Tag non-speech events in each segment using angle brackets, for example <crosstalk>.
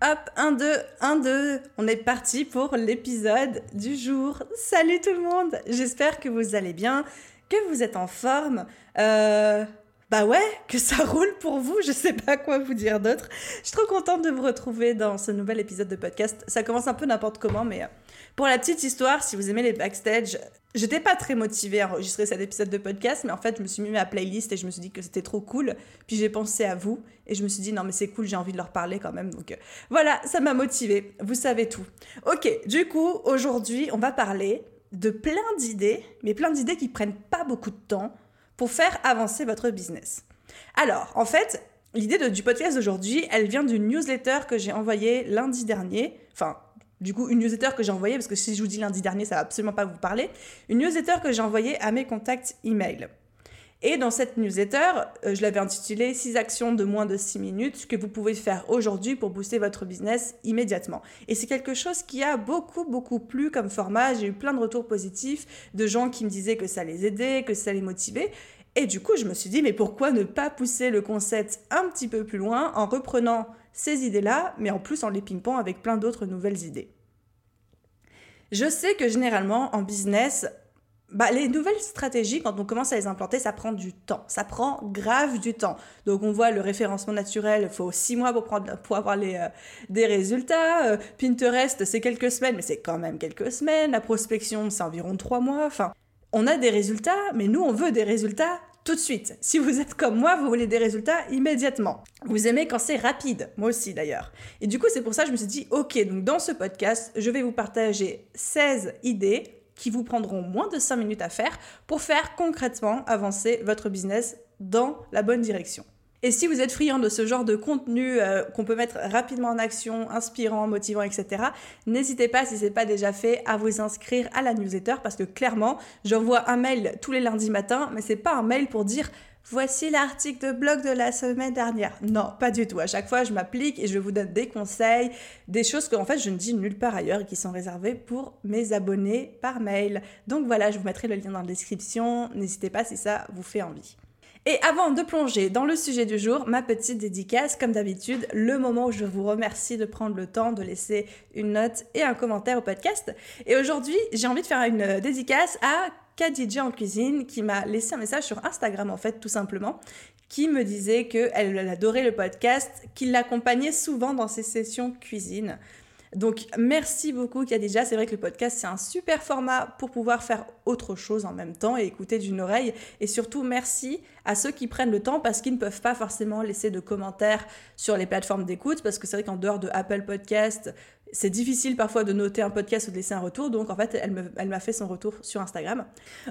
Hop, 1, 2, 1, 2, on est parti pour l'épisode du jour. Salut tout le monde, j'espère que vous allez bien, que vous êtes en forme. Euh, bah ouais, que ça <laughs> roule pour vous, je sais pas quoi vous dire d'autre. Je suis trop contente de vous retrouver dans ce nouvel épisode de podcast. Ça commence un peu n'importe comment, mais euh, pour la petite histoire, si vous aimez les backstage, j'étais pas très motivée à enregistrer cet épisode de podcast, mais en fait, je me suis mis à playlist et je me suis dit que c'était trop cool. Puis j'ai pensé à vous et je me suis dit non, mais c'est cool, j'ai envie de leur parler quand même. Donc euh, voilà, ça m'a motivée. Vous savez tout. Ok, du coup, aujourd'hui, on va parler de plein d'idées, mais plein d'idées qui prennent pas beaucoup de temps pour faire avancer votre business. Alors, en fait, l'idée du podcast d'aujourd'hui, elle vient d'une newsletter que j'ai envoyée lundi dernier. Enfin, du coup, une newsletter que j'ai envoyée, parce que si je vous dis lundi dernier, ça va absolument pas vous parler. Une newsletter que j'ai envoyée à mes contacts email. Et dans cette newsletter, euh, je l'avais intitulée 6 actions de moins de 6 minutes que vous pouvez faire aujourd'hui pour booster votre business immédiatement. Et c'est quelque chose qui a beaucoup, beaucoup plu comme format. J'ai eu plein de retours positifs de gens qui me disaient que ça les aidait, que ça les motivait. Et du coup, je me suis dit, mais pourquoi ne pas pousser le concept un petit peu plus loin en reprenant ces idées-là, mais en plus en les pimpant avec plein d'autres nouvelles idées. Je sais que généralement en business, bah, les nouvelles stratégies, quand on commence à les implanter, ça prend du temps. Ça prend grave du temps. Donc, on voit le référencement naturel, il faut six mois pour, prendre, pour avoir les, euh, des résultats. Euh, Pinterest, c'est quelques semaines, mais c'est quand même quelques semaines. La prospection, c'est environ trois mois. Enfin, on a des résultats, mais nous, on veut des résultats tout de suite. Si vous êtes comme moi, vous voulez des résultats immédiatement. Vous aimez quand c'est rapide, moi aussi d'ailleurs. Et du coup, c'est pour ça que je me suis dit, ok, donc dans ce podcast, je vais vous partager 16 idées qui vous prendront moins de 5 minutes à faire pour faire concrètement avancer votre business dans la bonne direction. Et si vous êtes friand de ce genre de contenu euh, qu'on peut mettre rapidement en action, inspirant, motivant, etc., n'hésitez pas, si ce n'est pas déjà fait, à vous inscrire à la newsletter parce que clairement, j'envoie un mail tous les lundis matins, mais c'est pas un mail pour dire voici l'article de blog de la semaine dernière. Non, pas du tout. À chaque fois, je m'applique et je vous donne des conseils, des choses que en fait je ne dis nulle part ailleurs et qui sont réservées pour mes abonnés par mail. Donc voilà, je vous mettrai le lien dans la description. N'hésitez pas si ça vous fait envie. Et avant de plonger dans le sujet du jour, ma petite dédicace, comme d'habitude, le moment où je vous remercie de prendre le temps de laisser une note et un commentaire au podcast. Et aujourd'hui, j'ai envie de faire une dédicace à Kadidja en cuisine qui m'a laissé un message sur Instagram en fait tout simplement qui me disait qu'elle adorait le podcast, qu'il l'accompagnait souvent dans ses sessions cuisine. Donc merci beaucoup Khadija, c'est vrai que le podcast c'est un super format pour pouvoir faire autre chose en même temps et écouter d'une oreille. Et surtout merci à ceux qui prennent le temps parce qu'ils ne peuvent pas forcément laisser de commentaires sur les plateformes d'écoute. Parce que c'est vrai qu'en dehors de Apple Podcast, c'est difficile parfois de noter un podcast ou de laisser un retour, donc en fait, elle m'a fait son retour sur Instagram.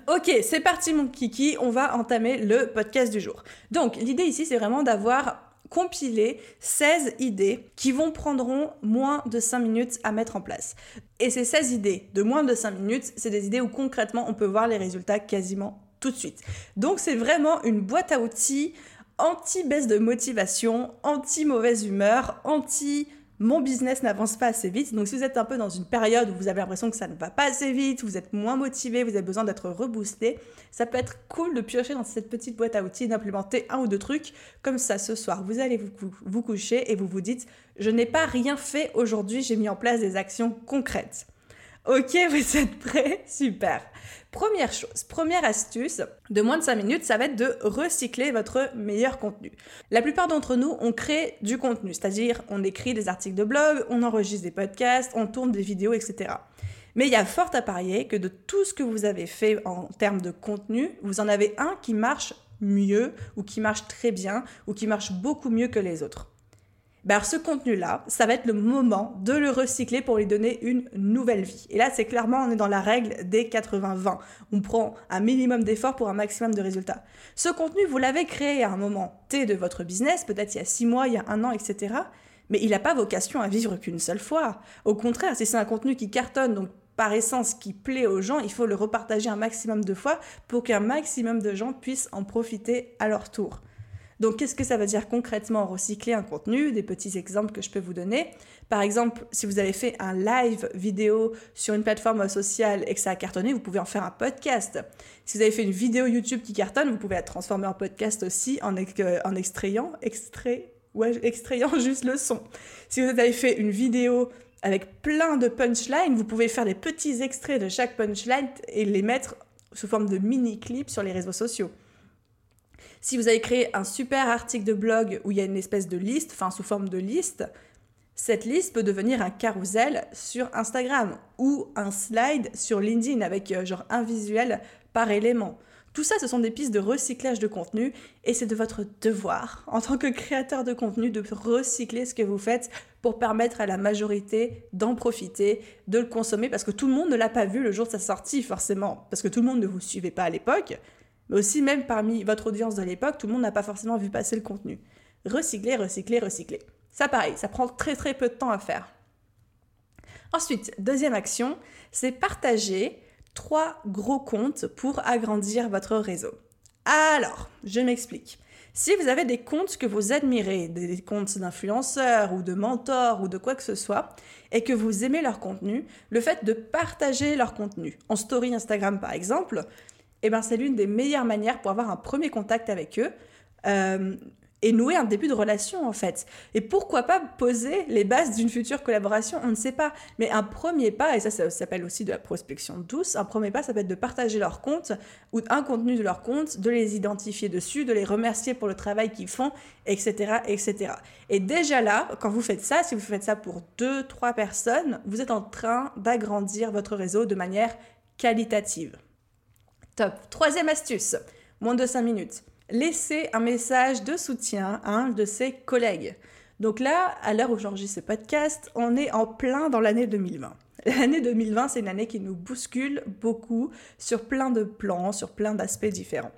Ok, c'est parti mon kiki, on va entamer le podcast du jour. Donc, l'idée ici, c'est vraiment d'avoir compiler 16 idées qui vont prendront moins de 5 minutes à mettre en place. Et ces 16 idées de moins de 5 minutes, c'est des idées où concrètement on peut voir les résultats quasiment tout de suite. Donc c'est vraiment une boîte à outils anti-baisse de motivation, anti-mauvaise humeur, anti mon business n'avance pas assez vite. Donc si vous êtes un peu dans une période où vous avez l'impression que ça ne va pas assez vite, vous êtes moins motivé, vous avez besoin d'être reboosté, ça peut être cool de piocher dans cette petite boîte à outils, d'implémenter un ou deux trucs comme ça ce soir. Vous allez vous, vous coucher et vous vous dites, je n'ai pas rien fait aujourd'hui, j'ai mis en place des actions concrètes. Ok, vous êtes prêts? Super. Première chose, première astuce de moins de 5 minutes, ça va être de recycler votre meilleur contenu. La plupart d'entre nous, on crée du contenu, c'est-à-dire on écrit des articles de blog, on enregistre des podcasts, on tourne des vidéos, etc. Mais il y a fort à parier que de tout ce que vous avez fait en termes de contenu, vous en avez un qui marche mieux ou qui marche très bien ou qui marche beaucoup mieux que les autres. Ben ce contenu-là, ça va être le moment de le recycler pour lui donner une nouvelle vie. Et là, c'est clairement, on est dans la règle des 80-20. On prend un minimum d'efforts pour un maximum de résultats. Ce contenu, vous l'avez créé à un moment T de votre business, peut-être il y a six mois, il y a un an, etc. Mais il n'a pas vocation à vivre qu'une seule fois. Au contraire, si c'est un contenu qui cartonne, donc par essence qui plaît aux gens, il faut le repartager un maximum de fois pour qu'un maximum de gens puissent en profiter à leur tour. Donc, qu'est-ce que ça veut dire concrètement recycler un contenu Des petits exemples que je peux vous donner? Par exemple, si vous avez fait un live vidéo sur une plateforme sociale et que ça a cartonné, vous pouvez en faire un podcast. Si vous avez fait une vidéo YouTube qui cartonne, vous pouvez la transformer en podcast aussi en, euh, en extrayant, extrait, extrayant <laughs> juste le son. Si vous avez fait une vidéo avec plein de punchlines, vous pouvez faire des petits extraits de chaque punchline et les mettre sous forme de mini-clips sur les réseaux sociaux. Si vous avez créé un super article de blog où il y a une espèce de liste, enfin sous forme de liste, cette liste peut devenir un carrousel sur Instagram ou un slide sur LinkedIn avec euh, genre un visuel par élément. Tout ça, ce sont des pistes de recyclage de contenu et c'est de votre devoir en tant que créateur de contenu de recycler ce que vous faites pour permettre à la majorité d'en profiter, de le consommer parce que tout le monde ne l'a pas vu le jour de sa sortie forcément, parce que tout le monde ne vous suivait pas à l'époque, mais aussi même parmi votre audience de l'époque, tout le monde n'a pas forcément vu passer le contenu. Recycler, recycler, recycler. Ça pareil, ça prend très très peu de temps à faire. Ensuite, deuxième action, c'est partager trois gros comptes pour agrandir votre réseau. Alors, je m'explique. Si vous avez des comptes que vous admirez, des comptes d'influenceurs ou de mentors ou de quoi que ce soit, et que vous aimez leur contenu, le fait de partager leur contenu, en story Instagram par exemple, eh ben, c'est l'une des meilleures manières pour avoir un premier contact avec eux. Euh, et nouer un début de relation en fait. Et pourquoi pas poser les bases d'une future collaboration On ne sait pas. Mais un premier pas, et ça, ça s'appelle aussi de la prospection douce, un premier pas, ça peut être de partager leur compte ou un contenu de leur compte, de les identifier dessus, de les remercier pour le travail qu'ils font, etc., etc. Et déjà là, quand vous faites ça, si vous faites ça pour deux, trois personnes, vous êtes en train d'agrandir votre réseau de manière qualitative. Top. Troisième astuce, moins de 5 minutes. Laissez un message de soutien à un de ses collègues. Donc là, à l'heure où j'enregistre ce podcast, on est en plein dans l'année 2020. <laughs> L'année 2020, c'est une année qui nous bouscule beaucoup sur plein de plans, sur plein d'aspects différents.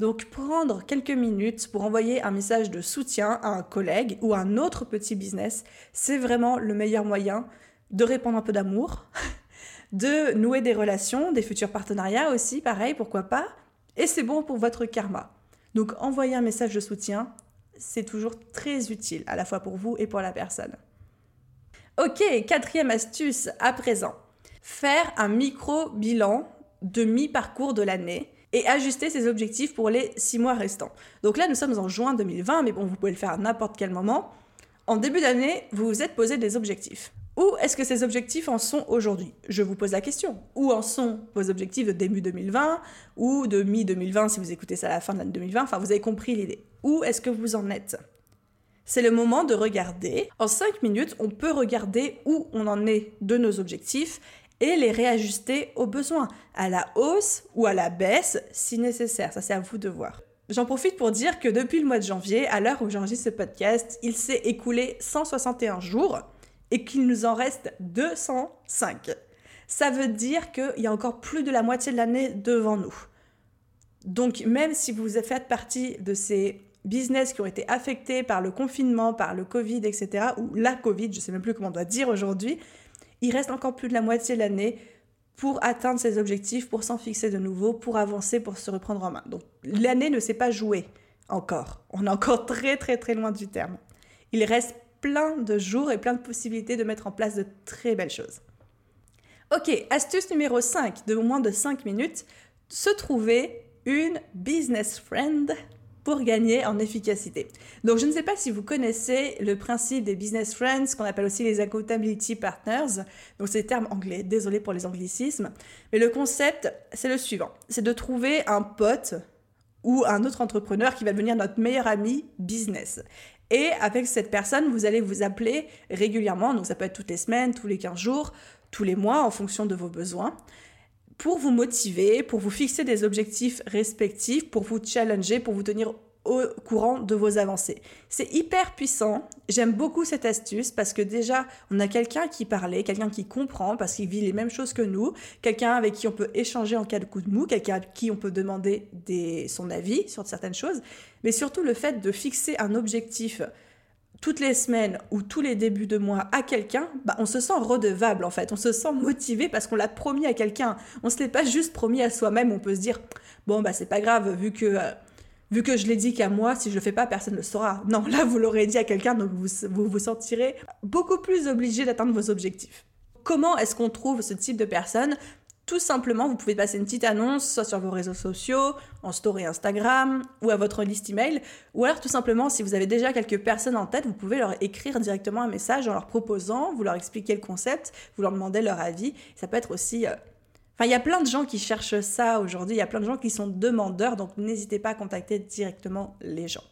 Donc prendre quelques minutes pour envoyer un message de soutien à un collègue ou à un autre petit business, c'est vraiment le meilleur moyen de répandre un peu d'amour, <laughs> de nouer des relations, des futurs partenariats aussi, pareil, pourquoi pas. Et c'est bon pour votre karma. Donc envoyer un message de soutien, c'est toujours très utile, à la fois pour vous et pour la personne. Ok, quatrième astuce à présent. Faire un micro-bilan de mi-parcours de l'année et ajuster ses objectifs pour les six mois restants. Donc là, nous sommes en juin 2020, mais bon, vous pouvez le faire à n'importe quel moment. En début d'année, vous vous êtes posé des objectifs. Où est-ce que ces objectifs en sont aujourd'hui? Je vous pose la question. Où en sont vos objectifs de début 2020 ou de mi-2020 si vous écoutez ça à la fin de l'année 2020 Enfin, vous avez compris l'idée. Où est-ce que vous en êtes? C'est le moment de regarder. En 5 minutes, on peut regarder où on en est de nos objectifs et les réajuster aux besoins, à la hausse ou à la baisse si nécessaire. Ça, c'est à vous de voir. J'en profite pour dire que depuis le mois de janvier, à l'heure où j'enregistre ce podcast, il s'est écoulé 161 jours et qu'il nous en reste 205. Ça veut dire qu'il y a encore plus de la moitié de l'année devant nous. Donc même si vous faites partie de ces business qui ont été affectés par le confinement, par le Covid, etc., ou la Covid, je ne sais même plus comment on doit dire aujourd'hui, il reste encore plus de la moitié de l'année pour atteindre ces objectifs, pour s'en fixer de nouveau, pour avancer, pour se reprendre en main. Donc l'année ne s'est pas jouée encore. On est encore très très très loin du terme. Il reste plein de jours et plein de possibilités de mettre en place de très belles choses. Ok, astuce numéro 5 de moins de 5 minutes, se trouver une business friend pour gagner en efficacité. Donc je ne sais pas si vous connaissez le principe des business friends, qu'on appelle aussi les accountability partners. Donc c'est des termes anglais, désolé pour les anglicismes. Mais le concept, c'est le suivant. C'est de trouver un pote ou un autre entrepreneur qui va devenir notre meilleur ami business. Et avec cette personne, vous allez vous appeler régulièrement, donc ça peut être toutes les semaines, tous les 15 jours, tous les mois, en fonction de vos besoins, pour vous motiver, pour vous fixer des objectifs respectifs, pour vous challenger, pour vous tenir au courant de vos avancées. C'est hyper puissant. J'aime beaucoup cette astuce parce que déjà, on a quelqu'un qui parlait, quelqu'un qui comprend parce qu'il vit les mêmes choses que nous, quelqu'un avec qui on peut échanger en cas de coup de mou, quelqu'un à qui on peut demander son avis sur certaines choses, mais surtout le fait de fixer un objectif toutes les semaines ou tous les débuts de mois à quelqu'un, bah, on se sent redevable en fait, on se sent motivé parce qu'on l'a promis à quelqu'un. On se l'est pas juste promis à soi-même, on peut se dire bon bah c'est pas grave vu que euh, vu que je l'ai dit qu'à moi, si je le fais pas, personne ne le saura. Non, là vous l'aurez dit à quelqu'un, donc vous, vous sentirez beaucoup plus obligé d'atteindre vos objectifs. Comment est-ce qu'on trouve ce type de personne tout simplement, vous pouvez passer une petite annonce, soit sur vos réseaux sociaux, en story Instagram, ou à votre liste email. Ou alors, tout simplement, si vous avez déjà quelques personnes en tête, vous pouvez leur écrire directement un message en leur proposant, vous leur expliquez le concept, vous leur demandez leur avis. Ça peut être aussi. Il y a plein de gens qui cherchent ça aujourd'hui, il y a plein de gens qui sont demandeurs, donc n'hésitez pas à contacter directement les gens.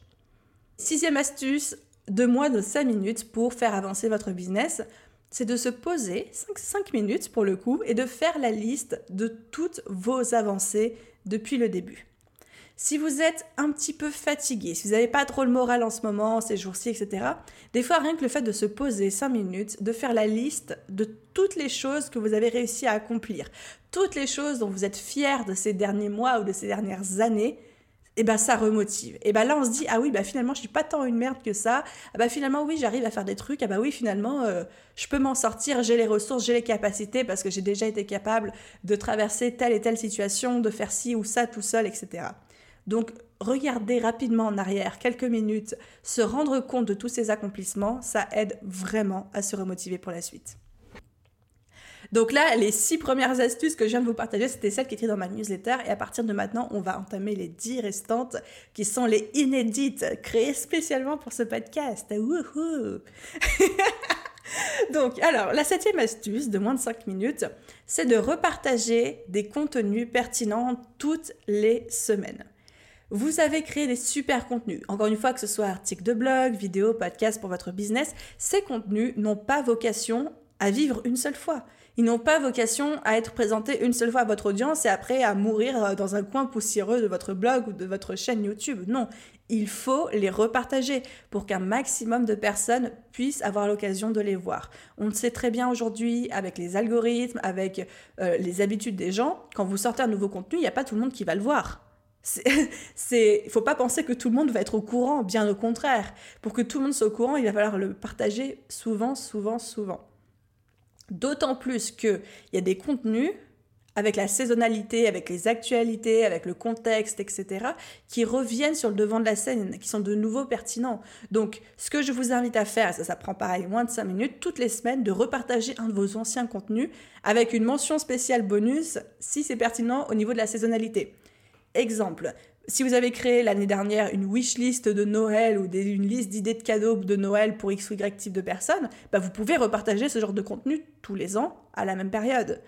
Sixième astuce, deux mois de 5 minutes pour faire avancer votre business c'est de se poser 5, minutes pour le coup et de faire la liste de toutes vos avancées depuis le début. Si vous êtes un petit peu fatigué, si vous n'avez pas trop le moral en ce moment, ces jours-ci, etc., des fois rien que le fait de se poser 5 minutes, de faire la liste de toutes les choses que vous avez réussi à accomplir, toutes les choses dont vous êtes fier de ces derniers mois ou de ces dernières années, et ben ça remotive. Et ben là on se dit ah oui bah finalement je suis pas tant une merde que ça. Ah bah finalement oui j'arrive à faire des trucs. Ah bah oui finalement euh, je peux m'en sortir. J'ai les ressources, j'ai les capacités parce que j'ai déjà été capable de traverser telle et telle situation, de faire ci ou ça tout seul, etc. Donc regarder rapidement en arrière quelques minutes, se rendre compte de tous ces accomplissements, ça aide vraiment à se remotiver pour la suite. Donc là, les six premières astuces que je viens de vous partager, c'était celles qui étaient dans ma newsletter. Et à partir de maintenant, on va entamer les dix restantes qui sont les inédites, créées spécialement pour ce podcast. Wouhou <laughs> Donc, alors, la septième astuce de moins de cinq minutes, c'est de repartager des contenus pertinents toutes les semaines. Vous avez créé des super contenus. Encore une fois, que ce soit articles de blog, vidéos, podcasts pour votre business, ces contenus n'ont pas vocation à vivre une seule fois. Ils n'ont pas vocation à être présentés une seule fois à votre audience et après à mourir euh, dans un coin poussiéreux de votre blog ou de votre chaîne YouTube. Non, il faut les repartager pour qu'un maximum de personnes puissent avoir l'occasion de les voir. On le sait très bien aujourd'hui avec les algorithmes, avec euh, les habitudes des gens, quand vous sortez un nouveau contenu, il n'y a pas tout le monde qui va le voir. <laughs> C'est, il faut pas penser que tout le monde va être au courant, bien au contraire. Pour que tout le monde soit au courant, il va falloir le partager souvent, souvent, souvent. D'autant plus qu'il y a des contenus avec la saisonnalité, avec les actualités, avec le contexte, etc., qui reviennent sur le devant de la scène, qui sont de nouveau pertinents. Donc, ce que je vous invite à faire, ça, ça prend pareil moins de 5 minutes, toutes les semaines, de repartager un de vos anciens contenus avec une mention spéciale bonus si c'est pertinent au niveau de la saisonnalité. Exemple, si vous avez créé l'année dernière une wish list de Noël ou une liste d'idées de cadeaux de Noël pour X ou Y type de personnes, bah vous pouvez repartager ce genre de contenu tous les ans à la même période.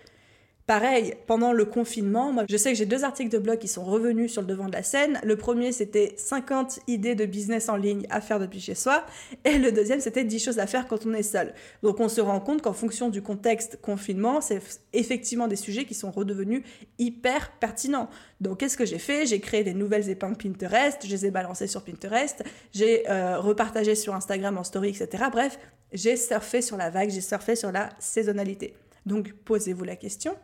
Pareil, pendant le confinement, moi, je sais que j'ai deux articles de blog qui sont revenus sur le devant de la scène. Le premier, c'était 50 idées de business en ligne à faire depuis chez soi. Et le deuxième, c'était 10 choses à faire quand on est seul. Donc, on se rend compte qu'en fonction du contexte confinement, c'est effectivement des sujets qui sont redevenus hyper pertinents. Donc, qu'est-ce que j'ai fait? J'ai créé des nouvelles épingles Pinterest, je les ai balancées sur Pinterest, j'ai euh, repartagé sur Instagram en story, etc. Bref, j'ai surfé sur la vague, j'ai surfé sur la saisonnalité. Donc, posez-vous la question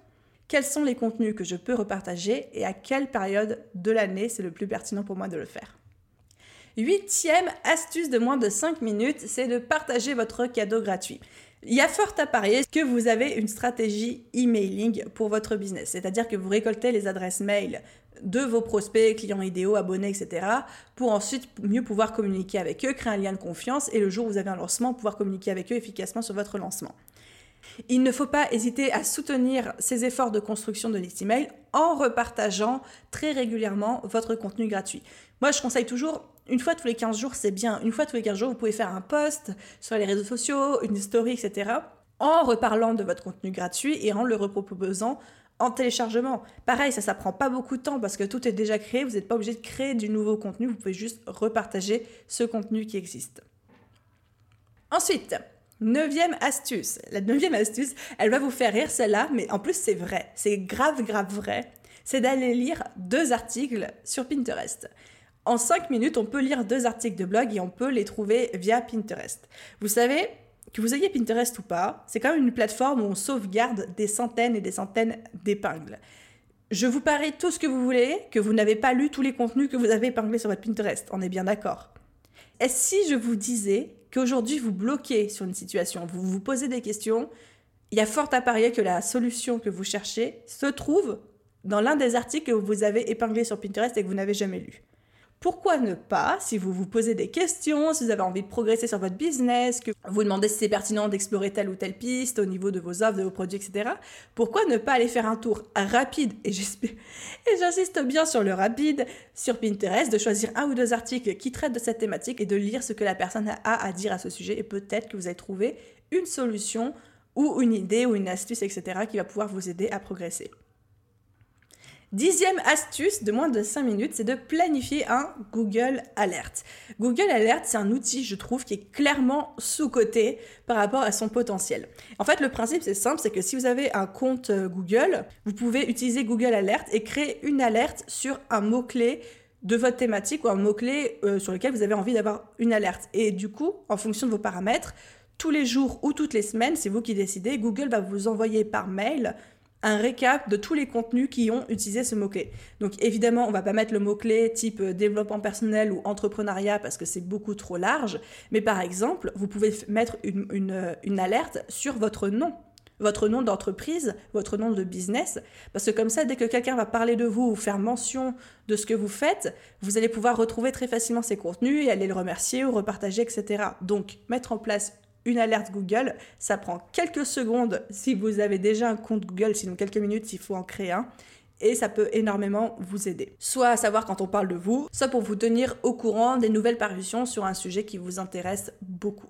quels sont les contenus que je peux repartager et à quelle période de l'année c'est le plus pertinent pour moi de le faire. Huitième astuce de moins de 5 minutes, c'est de partager votre cadeau gratuit. Il y a fort à parier que vous avez une stratégie emailing pour votre business, c'est-à-dire que vous récoltez les adresses mail de vos prospects, clients idéaux, abonnés, etc., pour ensuite mieux pouvoir communiquer avec eux, créer un lien de confiance et le jour où vous avez un lancement, pouvoir communiquer avec eux efficacement sur votre lancement. Il ne faut pas hésiter à soutenir ces efforts de construction de liste email en repartageant très régulièrement votre contenu gratuit. Moi, je conseille toujours une fois tous les 15 jours, c'est bien. Une fois tous les 15 jours, vous pouvez faire un post sur les réseaux sociaux, une story, etc. en reparlant de votre contenu gratuit et en le reproposant en téléchargement. Pareil, ça, ça prend pas beaucoup de temps parce que tout est déjà créé. Vous n'êtes pas obligé de créer du nouveau contenu. Vous pouvez juste repartager ce contenu qui existe. Ensuite, Neuvième astuce. La neuvième astuce, elle va vous faire rire celle-là, mais en plus c'est vrai. C'est grave, grave vrai. C'est d'aller lire deux articles sur Pinterest. En cinq minutes, on peut lire deux articles de blog et on peut les trouver via Pinterest. Vous savez, que vous ayez Pinterest ou pas, c'est quand même une plateforme où on sauvegarde des centaines et des centaines d'épingles. Je vous parie tout ce que vous voulez, que vous n'avez pas lu tous les contenus que vous avez épinglés sur votre Pinterest. On est bien d'accord. Et si je vous disais qu'aujourd'hui vous bloquez sur une situation, vous vous posez des questions, il y a fort à parier que la solution que vous cherchez se trouve dans l'un des articles que vous avez épinglés sur Pinterest et que vous n'avez jamais lu. Pourquoi ne pas, si vous vous posez des questions, si vous avez envie de progresser sur votre business, que vous demandez si c'est pertinent d'explorer telle ou telle piste au niveau de vos offres, de vos produits, etc., pourquoi ne pas aller faire un tour rapide, <laughs> et j'insiste bien sur le rapide, sur Pinterest, de choisir un ou deux articles qui traitent de cette thématique et de lire ce que la personne a à dire à ce sujet, et peut-être que vous allez trouver une solution ou une idée ou une astuce, etc., qui va pouvoir vous aider à progresser. Dixième astuce de moins de 5 minutes, c'est de planifier un Google Alert. Google Alert, c'est un outil, je trouve, qui est clairement sous-coté par rapport à son potentiel. En fait, le principe, c'est simple, c'est que si vous avez un compte euh, Google, vous pouvez utiliser Google Alert et créer une alerte sur un mot-clé de votre thématique ou un mot-clé euh, sur lequel vous avez envie d'avoir une alerte. Et du coup, en fonction de vos paramètres, tous les jours ou toutes les semaines, c'est vous qui décidez, Google va vous envoyer par mail un récap de tous les contenus qui ont utilisé ce mot-clé. Donc évidemment, on va pas mettre le mot-clé type euh, développement personnel ou entrepreneuriat parce que c'est beaucoup trop large, mais par exemple, vous pouvez mettre une, euh, une, alerte sur votre nom votre nom d'entreprise, votre nom de business, parce que comme ça, dès que quelqu'un va parler de vous ou faire mention de ce que vous faites, vous allez pouvoir retrouver très facilement ces contenus et aller le remercier ou repartager, etc. Donc, mettre en place une alerte Google. Ça prend quelques secondes si vous avez déjà un compte Google, sinon quelques minutes s'il faut en créer un. Et ça peut énormément vous aider. Soit à savoir quand on parle de vous, soit pour vous tenir au courant des nouvelles parutions sur un sujet qui vous intéresse beaucoup.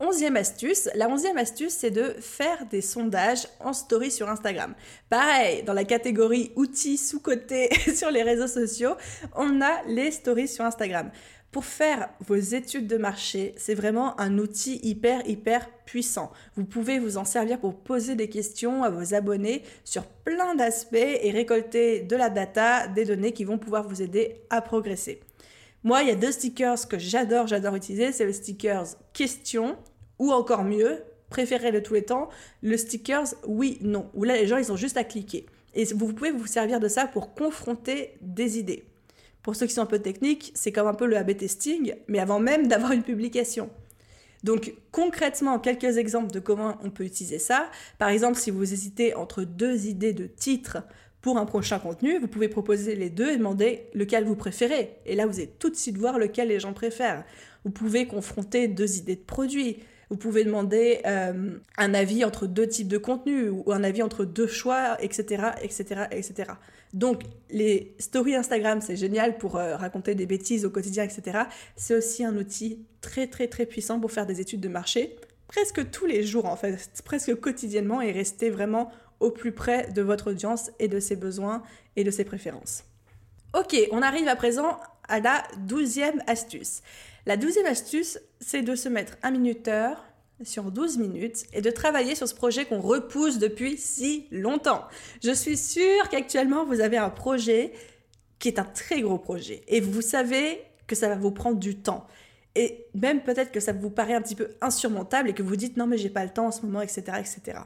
Onzième astuce, la onzième astuce, c'est de faire des sondages en story sur Instagram. Pareil, dans la catégorie outils sous-côté <laughs> sur les réseaux sociaux, on a les stories sur Instagram. Pour faire vos études de marché, c'est vraiment un outil hyper, hyper puissant. Vous pouvez vous en servir pour poser des questions à vos abonnés sur plein d'aspects et récolter de la data, des données qui vont pouvoir vous aider à progresser. Moi, il y a deux stickers que j'adore, j'adore utiliser. C'est le stickers question ou encore mieux, préféré de tous les temps, le stickers oui, non, où là les gens ils ont juste à cliquer. Et vous pouvez vous servir de ça pour confronter des idées. Pour ceux qui sont un peu techniques, c'est comme un peu le A-B testing, mais avant même <laughs> d'avoir une publication. Donc concrètement, quelques exemples de comment on peut utiliser ça. Par exemple, si vous hésitez entre deux idées de titre pour un prochain contenu, vous pouvez proposer les deux et demander lequel vous préférez. Et là, vous allez tout de suite voir lequel les gens préfèrent. Vous pouvez confronter deux idées de produits. Vous pouvez demander euh, un avis entre deux types de contenus ou un avis entre deux choix, etc., etc., etc. Donc, les stories Instagram, c'est génial pour euh, raconter des bêtises au quotidien, etc. C'est aussi un outil très, très, très puissant pour faire des études de marché, presque tous les jours, en fait, presque quotidiennement, et rester vraiment au plus près de votre audience et de ses besoins et de ses préférences. Ok, on arrive à présent à la douzième astuce. La douzième astuce, c'est de se mettre un minuteur sur 12 minutes et de travailler sur ce projet qu'on repousse depuis si longtemps. Je suis sûre qu'actuellement vous avez un projet qui est un très gros projet et vous savez que ça va vous prendre du temps. Et même peut-être que ça vous paraît un petit peu insurmontable et que vous dites non mais j'ai pas le temps en ce moment, etc. etc.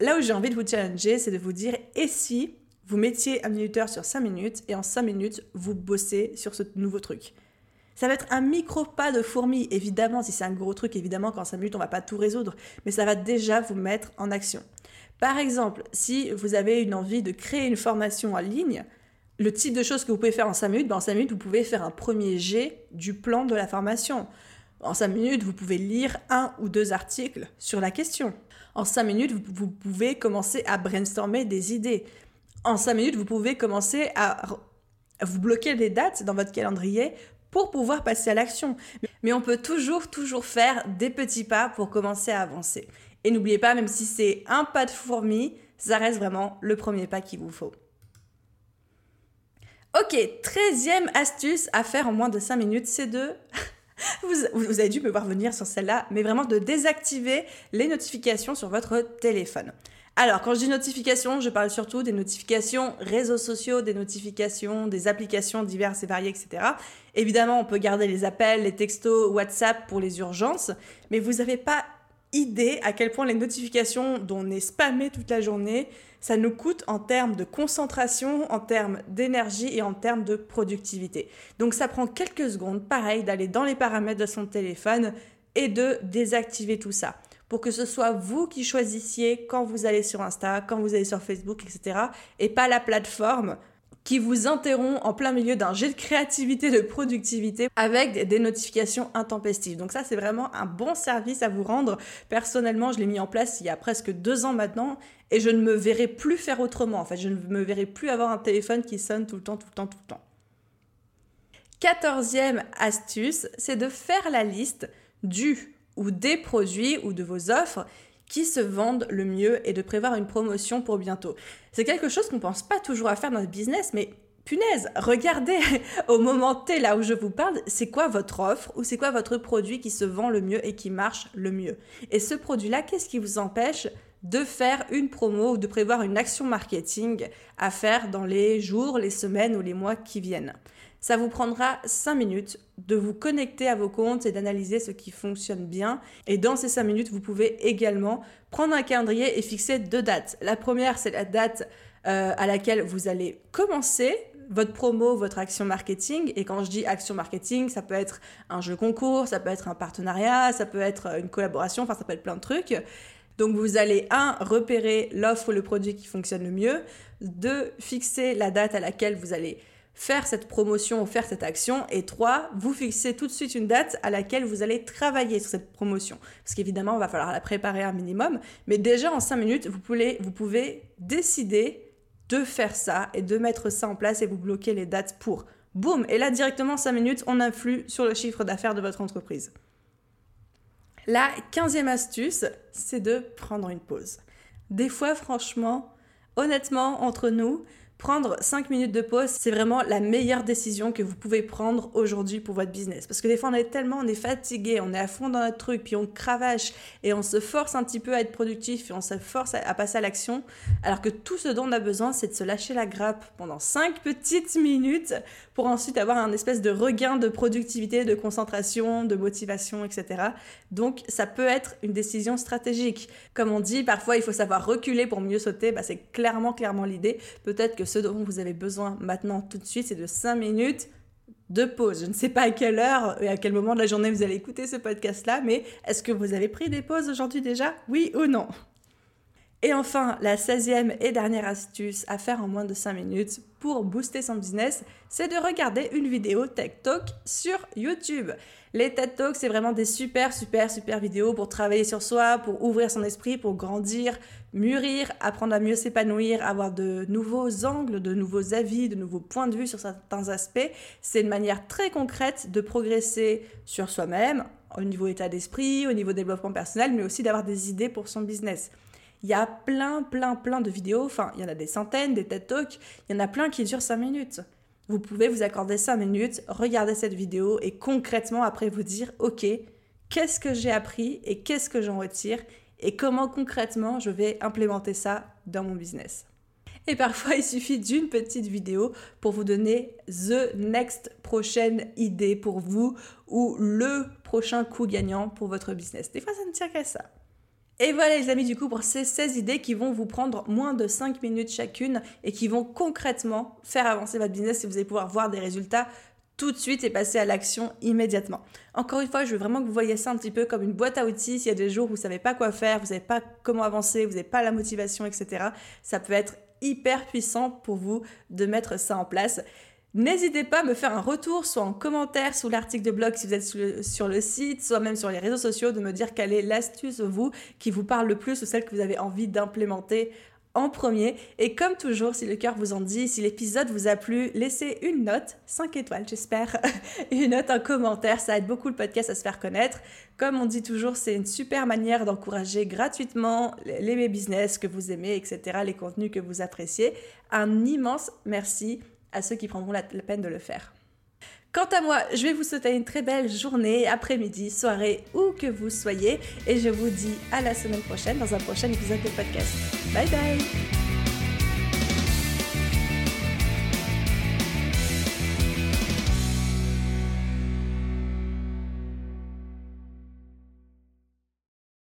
Là où j'ai envie de vous challenger, c'est de vous dire et si vous mettiez un minuteur sur 5 minutes et en 5 minutes vous bossez sur ce nouveau truc? Ça va être un micro pas de fourmi. Évidemment, si c'est un gros truc, évidemment qu'en 5 minutes, on va pas tout résoudre, mais ça va déjà vous mettre en action. Par exemple, si vous avez une envie de créer une formation en ligne, le type de choses que vous pouvez faire en 5 minutes, ben en 5 minutes, vous pouvez faire un premier jet du plan de la formation. En 5 minutes, vous pouvez lire un ou deux articles sur la question. En 5 minutes, vous pouvez commencer à brainstormer des idées. En 5 minutes, vous pouvez commencer à vous bloquer des dates dans votre calendrier pour pouvoir passer à l'action. Mais on peut toujours, toujours faire des petits pas pour commencer à avancer. Et n'oubliez pas, même si c'est un pas de fourmi, ça reste vraiment le premier pas qu'il vous faut. Ok, treizième astuce à faire en moins de 5 minutes, c'est de... <laughs> vous, vous avez dû me voir venir sur celle-là, mais vraiment de désactiver les notifications sur votre téléphone. Alors, quand je dis notifications, je parle surtout des notifications réseaux sociaux, des notifications des applications diverses et variées, etc. Évidemment, on peut garder les appels, les textos, WhatsApp pour les urgences, mais vous n'avez pas idée à quel point les notifications dont on est spammé toute la journée, ça nous coûte en termes de concentration, en termes d'énergie et en termes de productivité. Donc ça prend quelques secondes, pareil, d'aller dans les paramètres de son téléphone et de désactiver tout ça pour que ce soit vous qui choisissiez quand vous allez sur Insta, quand vous allez sur Facebook, etc. et pas la plateforme qui vous interrompt en plein milieu d'un jet de créativité, de productivité avec des notifications intempestives. Donc ça, c'est vraiment un bon service à vous rendre. Personnellement, je l'ai mis en place il y a presque deux ans maintenant et je ne me verrai plus faire autrement. En fait, je ne me verrai plus avoir un téléphone qui sonne tout le temps, tout le temps, tout le temps. Quatorzième astuce, c'est de faire la liste du ou des produits ou de vos offres qui se vendent le mieux et de prévoir une promotion pour bientôt. C'est quelque chose qu'on ne pense pas toujours à faire dans le business, mais punaise, regardez <laughs> au moment T là où je vous parle, c'est quoi votre offre ou c'est quoi votre produit qui se vend le mieux et qui marche le mieux. Et ce produit-là, qu'est-ce qui vous empêche de faire une promo ou de prévoir une action marketing à faire dans les jours, les semaines ou les mois qui viennent? Ça vous prendra 5 minutes de vous connecter à vos comptes et d'analyser ce qui fonctionne bien. Et dans ces 5 minutes, vous pouvez également prendre un calendrier et fixer deux dates. La première, c'est la date euh, à laquelle vous allez commencer votre promo, votre action marketing. Et quand je dis action marketing, ça peut être un jeu concours, ça peut être un partenariat, ça peut être une collaboration, enfin ça peut être plein de trucs. Donc vous allez, un, repérer l'offre ou le produit qui fonctionne le mieux, deux, fixer la date à laquelle vous allez faire cette promotion ou faire cette action. Et trois, vous fixez tout de suite une date à laquelle vous allez travailler sur cette promotion. Parce qu'évidemment, il va falloir la préparer un minimum. Mais déjà en cinq minutes, vous pouvez, décider de faire ça et de mettre ça en place et vous bloquer les dates pour. Boum Et là, directement, cinq minutes, on influe sur le chiffre d'affaires de votre entreprise. La quinzième astuce, c'est de prendre une pause. Des fois, franchement, honnêtement, entre nous, prendre 5 minutes de pause, c'est vraiment la meilleure décision que vous pouvez prendre aujourd'hui pour votre business. Parce que des fois, on est tellement, on est fatigué, on est à fond dans notre truc, puis on cravache et on se force un petit peu à être productif et on se force à, passer à l'action. Alors que tout ce dont on a besoin, c'est de se lâcher la grappe pendant 5 petites minutes pour ensuite avoir un espèce de regain de productivité, de concentration, de motivation, etc. Donc, ça peut être une décision stratégique. Comme on dit, parfois, il faut savoir reculer pour mieux sauter. Bah, c'est clairement, clairement l'idée. Peut-être que ce dont vous avez besoin maintenant tout de suite, c'est de 5 minutes de pause. Je ne sais pas à quelle heure et à quel moment de la journée vous allez écouter ce podcast-là, mais est-ce que vous avez pris des pauses aujourd'hui déjà? Oui ou non? Et enfin, la 16e et dernière astuce à faire en moins de 5 minutes pour booster son business, c'est de regarder une vidéo Tech Talk sur YouTube. Les TED Talks, c'est vraiment des super, super, super vidéos pour travailler sur soi, pour ouvrir son esprit, pour grandir, mûrir, apprendre à mieux s'épanouir, avoir de nouveaux angles, de nouveaux avis, de nouveaux points de vue sur certains aspects. C'est une manière très concrète de progresser sur soi-même, au niveau état d'esprit, au niveau développement personnel, mais aussi d'avoir des idées pour son business. Il y a plein, plein, plein de vidéos, enfin, il y en a des centaines, des TED Talks, il y en a plein qui durent 5 minutes. Vous pouvez vous accorder 5 minutes, regarder cette vidéo et concrètement après vous dire, ok, qu'est-ce que j'ai appris et qu'est-ce que j'en retire? Et comment concrètement je vais implémenter ça dans mon business. Et parfois, il suffit d'une petite vidéo pour vous donner the next prochaine idée pour vous ou le prochain coup gagnant pour votre business. Des fois, ça ne tient qu'à ça. Et voilà les amis du coup pour ces 16 idées qui vont vous prendre moins de 5 minutes chacune et qui vont concrètement faire avancer votre business et vous allez pouvoir voir des résultats tout de suite et passer à l'action immédiatement. Encore une fois, je veux vraiment que vous voyez ça un petit peu comme une boîte à outils. S'il y a des jours où vous ne savez pas quoi faire, vous savez pas comment avancer, vous n'avez pas la motivation, etc., ça peut être hyper puissant pour vous de mettre ça en place. N'hésitez pas à me faire un retour, soit en commentaire sous l'article de blog si vous êtes sur le, site, soit même sur les réseaux sociaux, de me dire quelle est l'astuce, vous, qui vous parle le plus ou celle que vous avez envie d'implémenter en premier. Et comme toujours, si le cœur vous en dit, si l'épisode vous a plu, laissez une note, 5 étoiles j'espère, <laughs> une note, un commentaire, ça aide beaucoup le podcast à se faire connaître. Comme on dit toujours, c'est une super manière d'encourager gratuitement les business que vous aimez, etc., les contenus que vous appréciez. Un immense merci à ceux qui prendront la, peine de le faire. Quant à moi, je vais vous souhaiter une très belle journée, après-midi, soirée, où que vous soyez, et je vous dis à la semaine prochaine dans un prochain épisode de podcast. Bye bye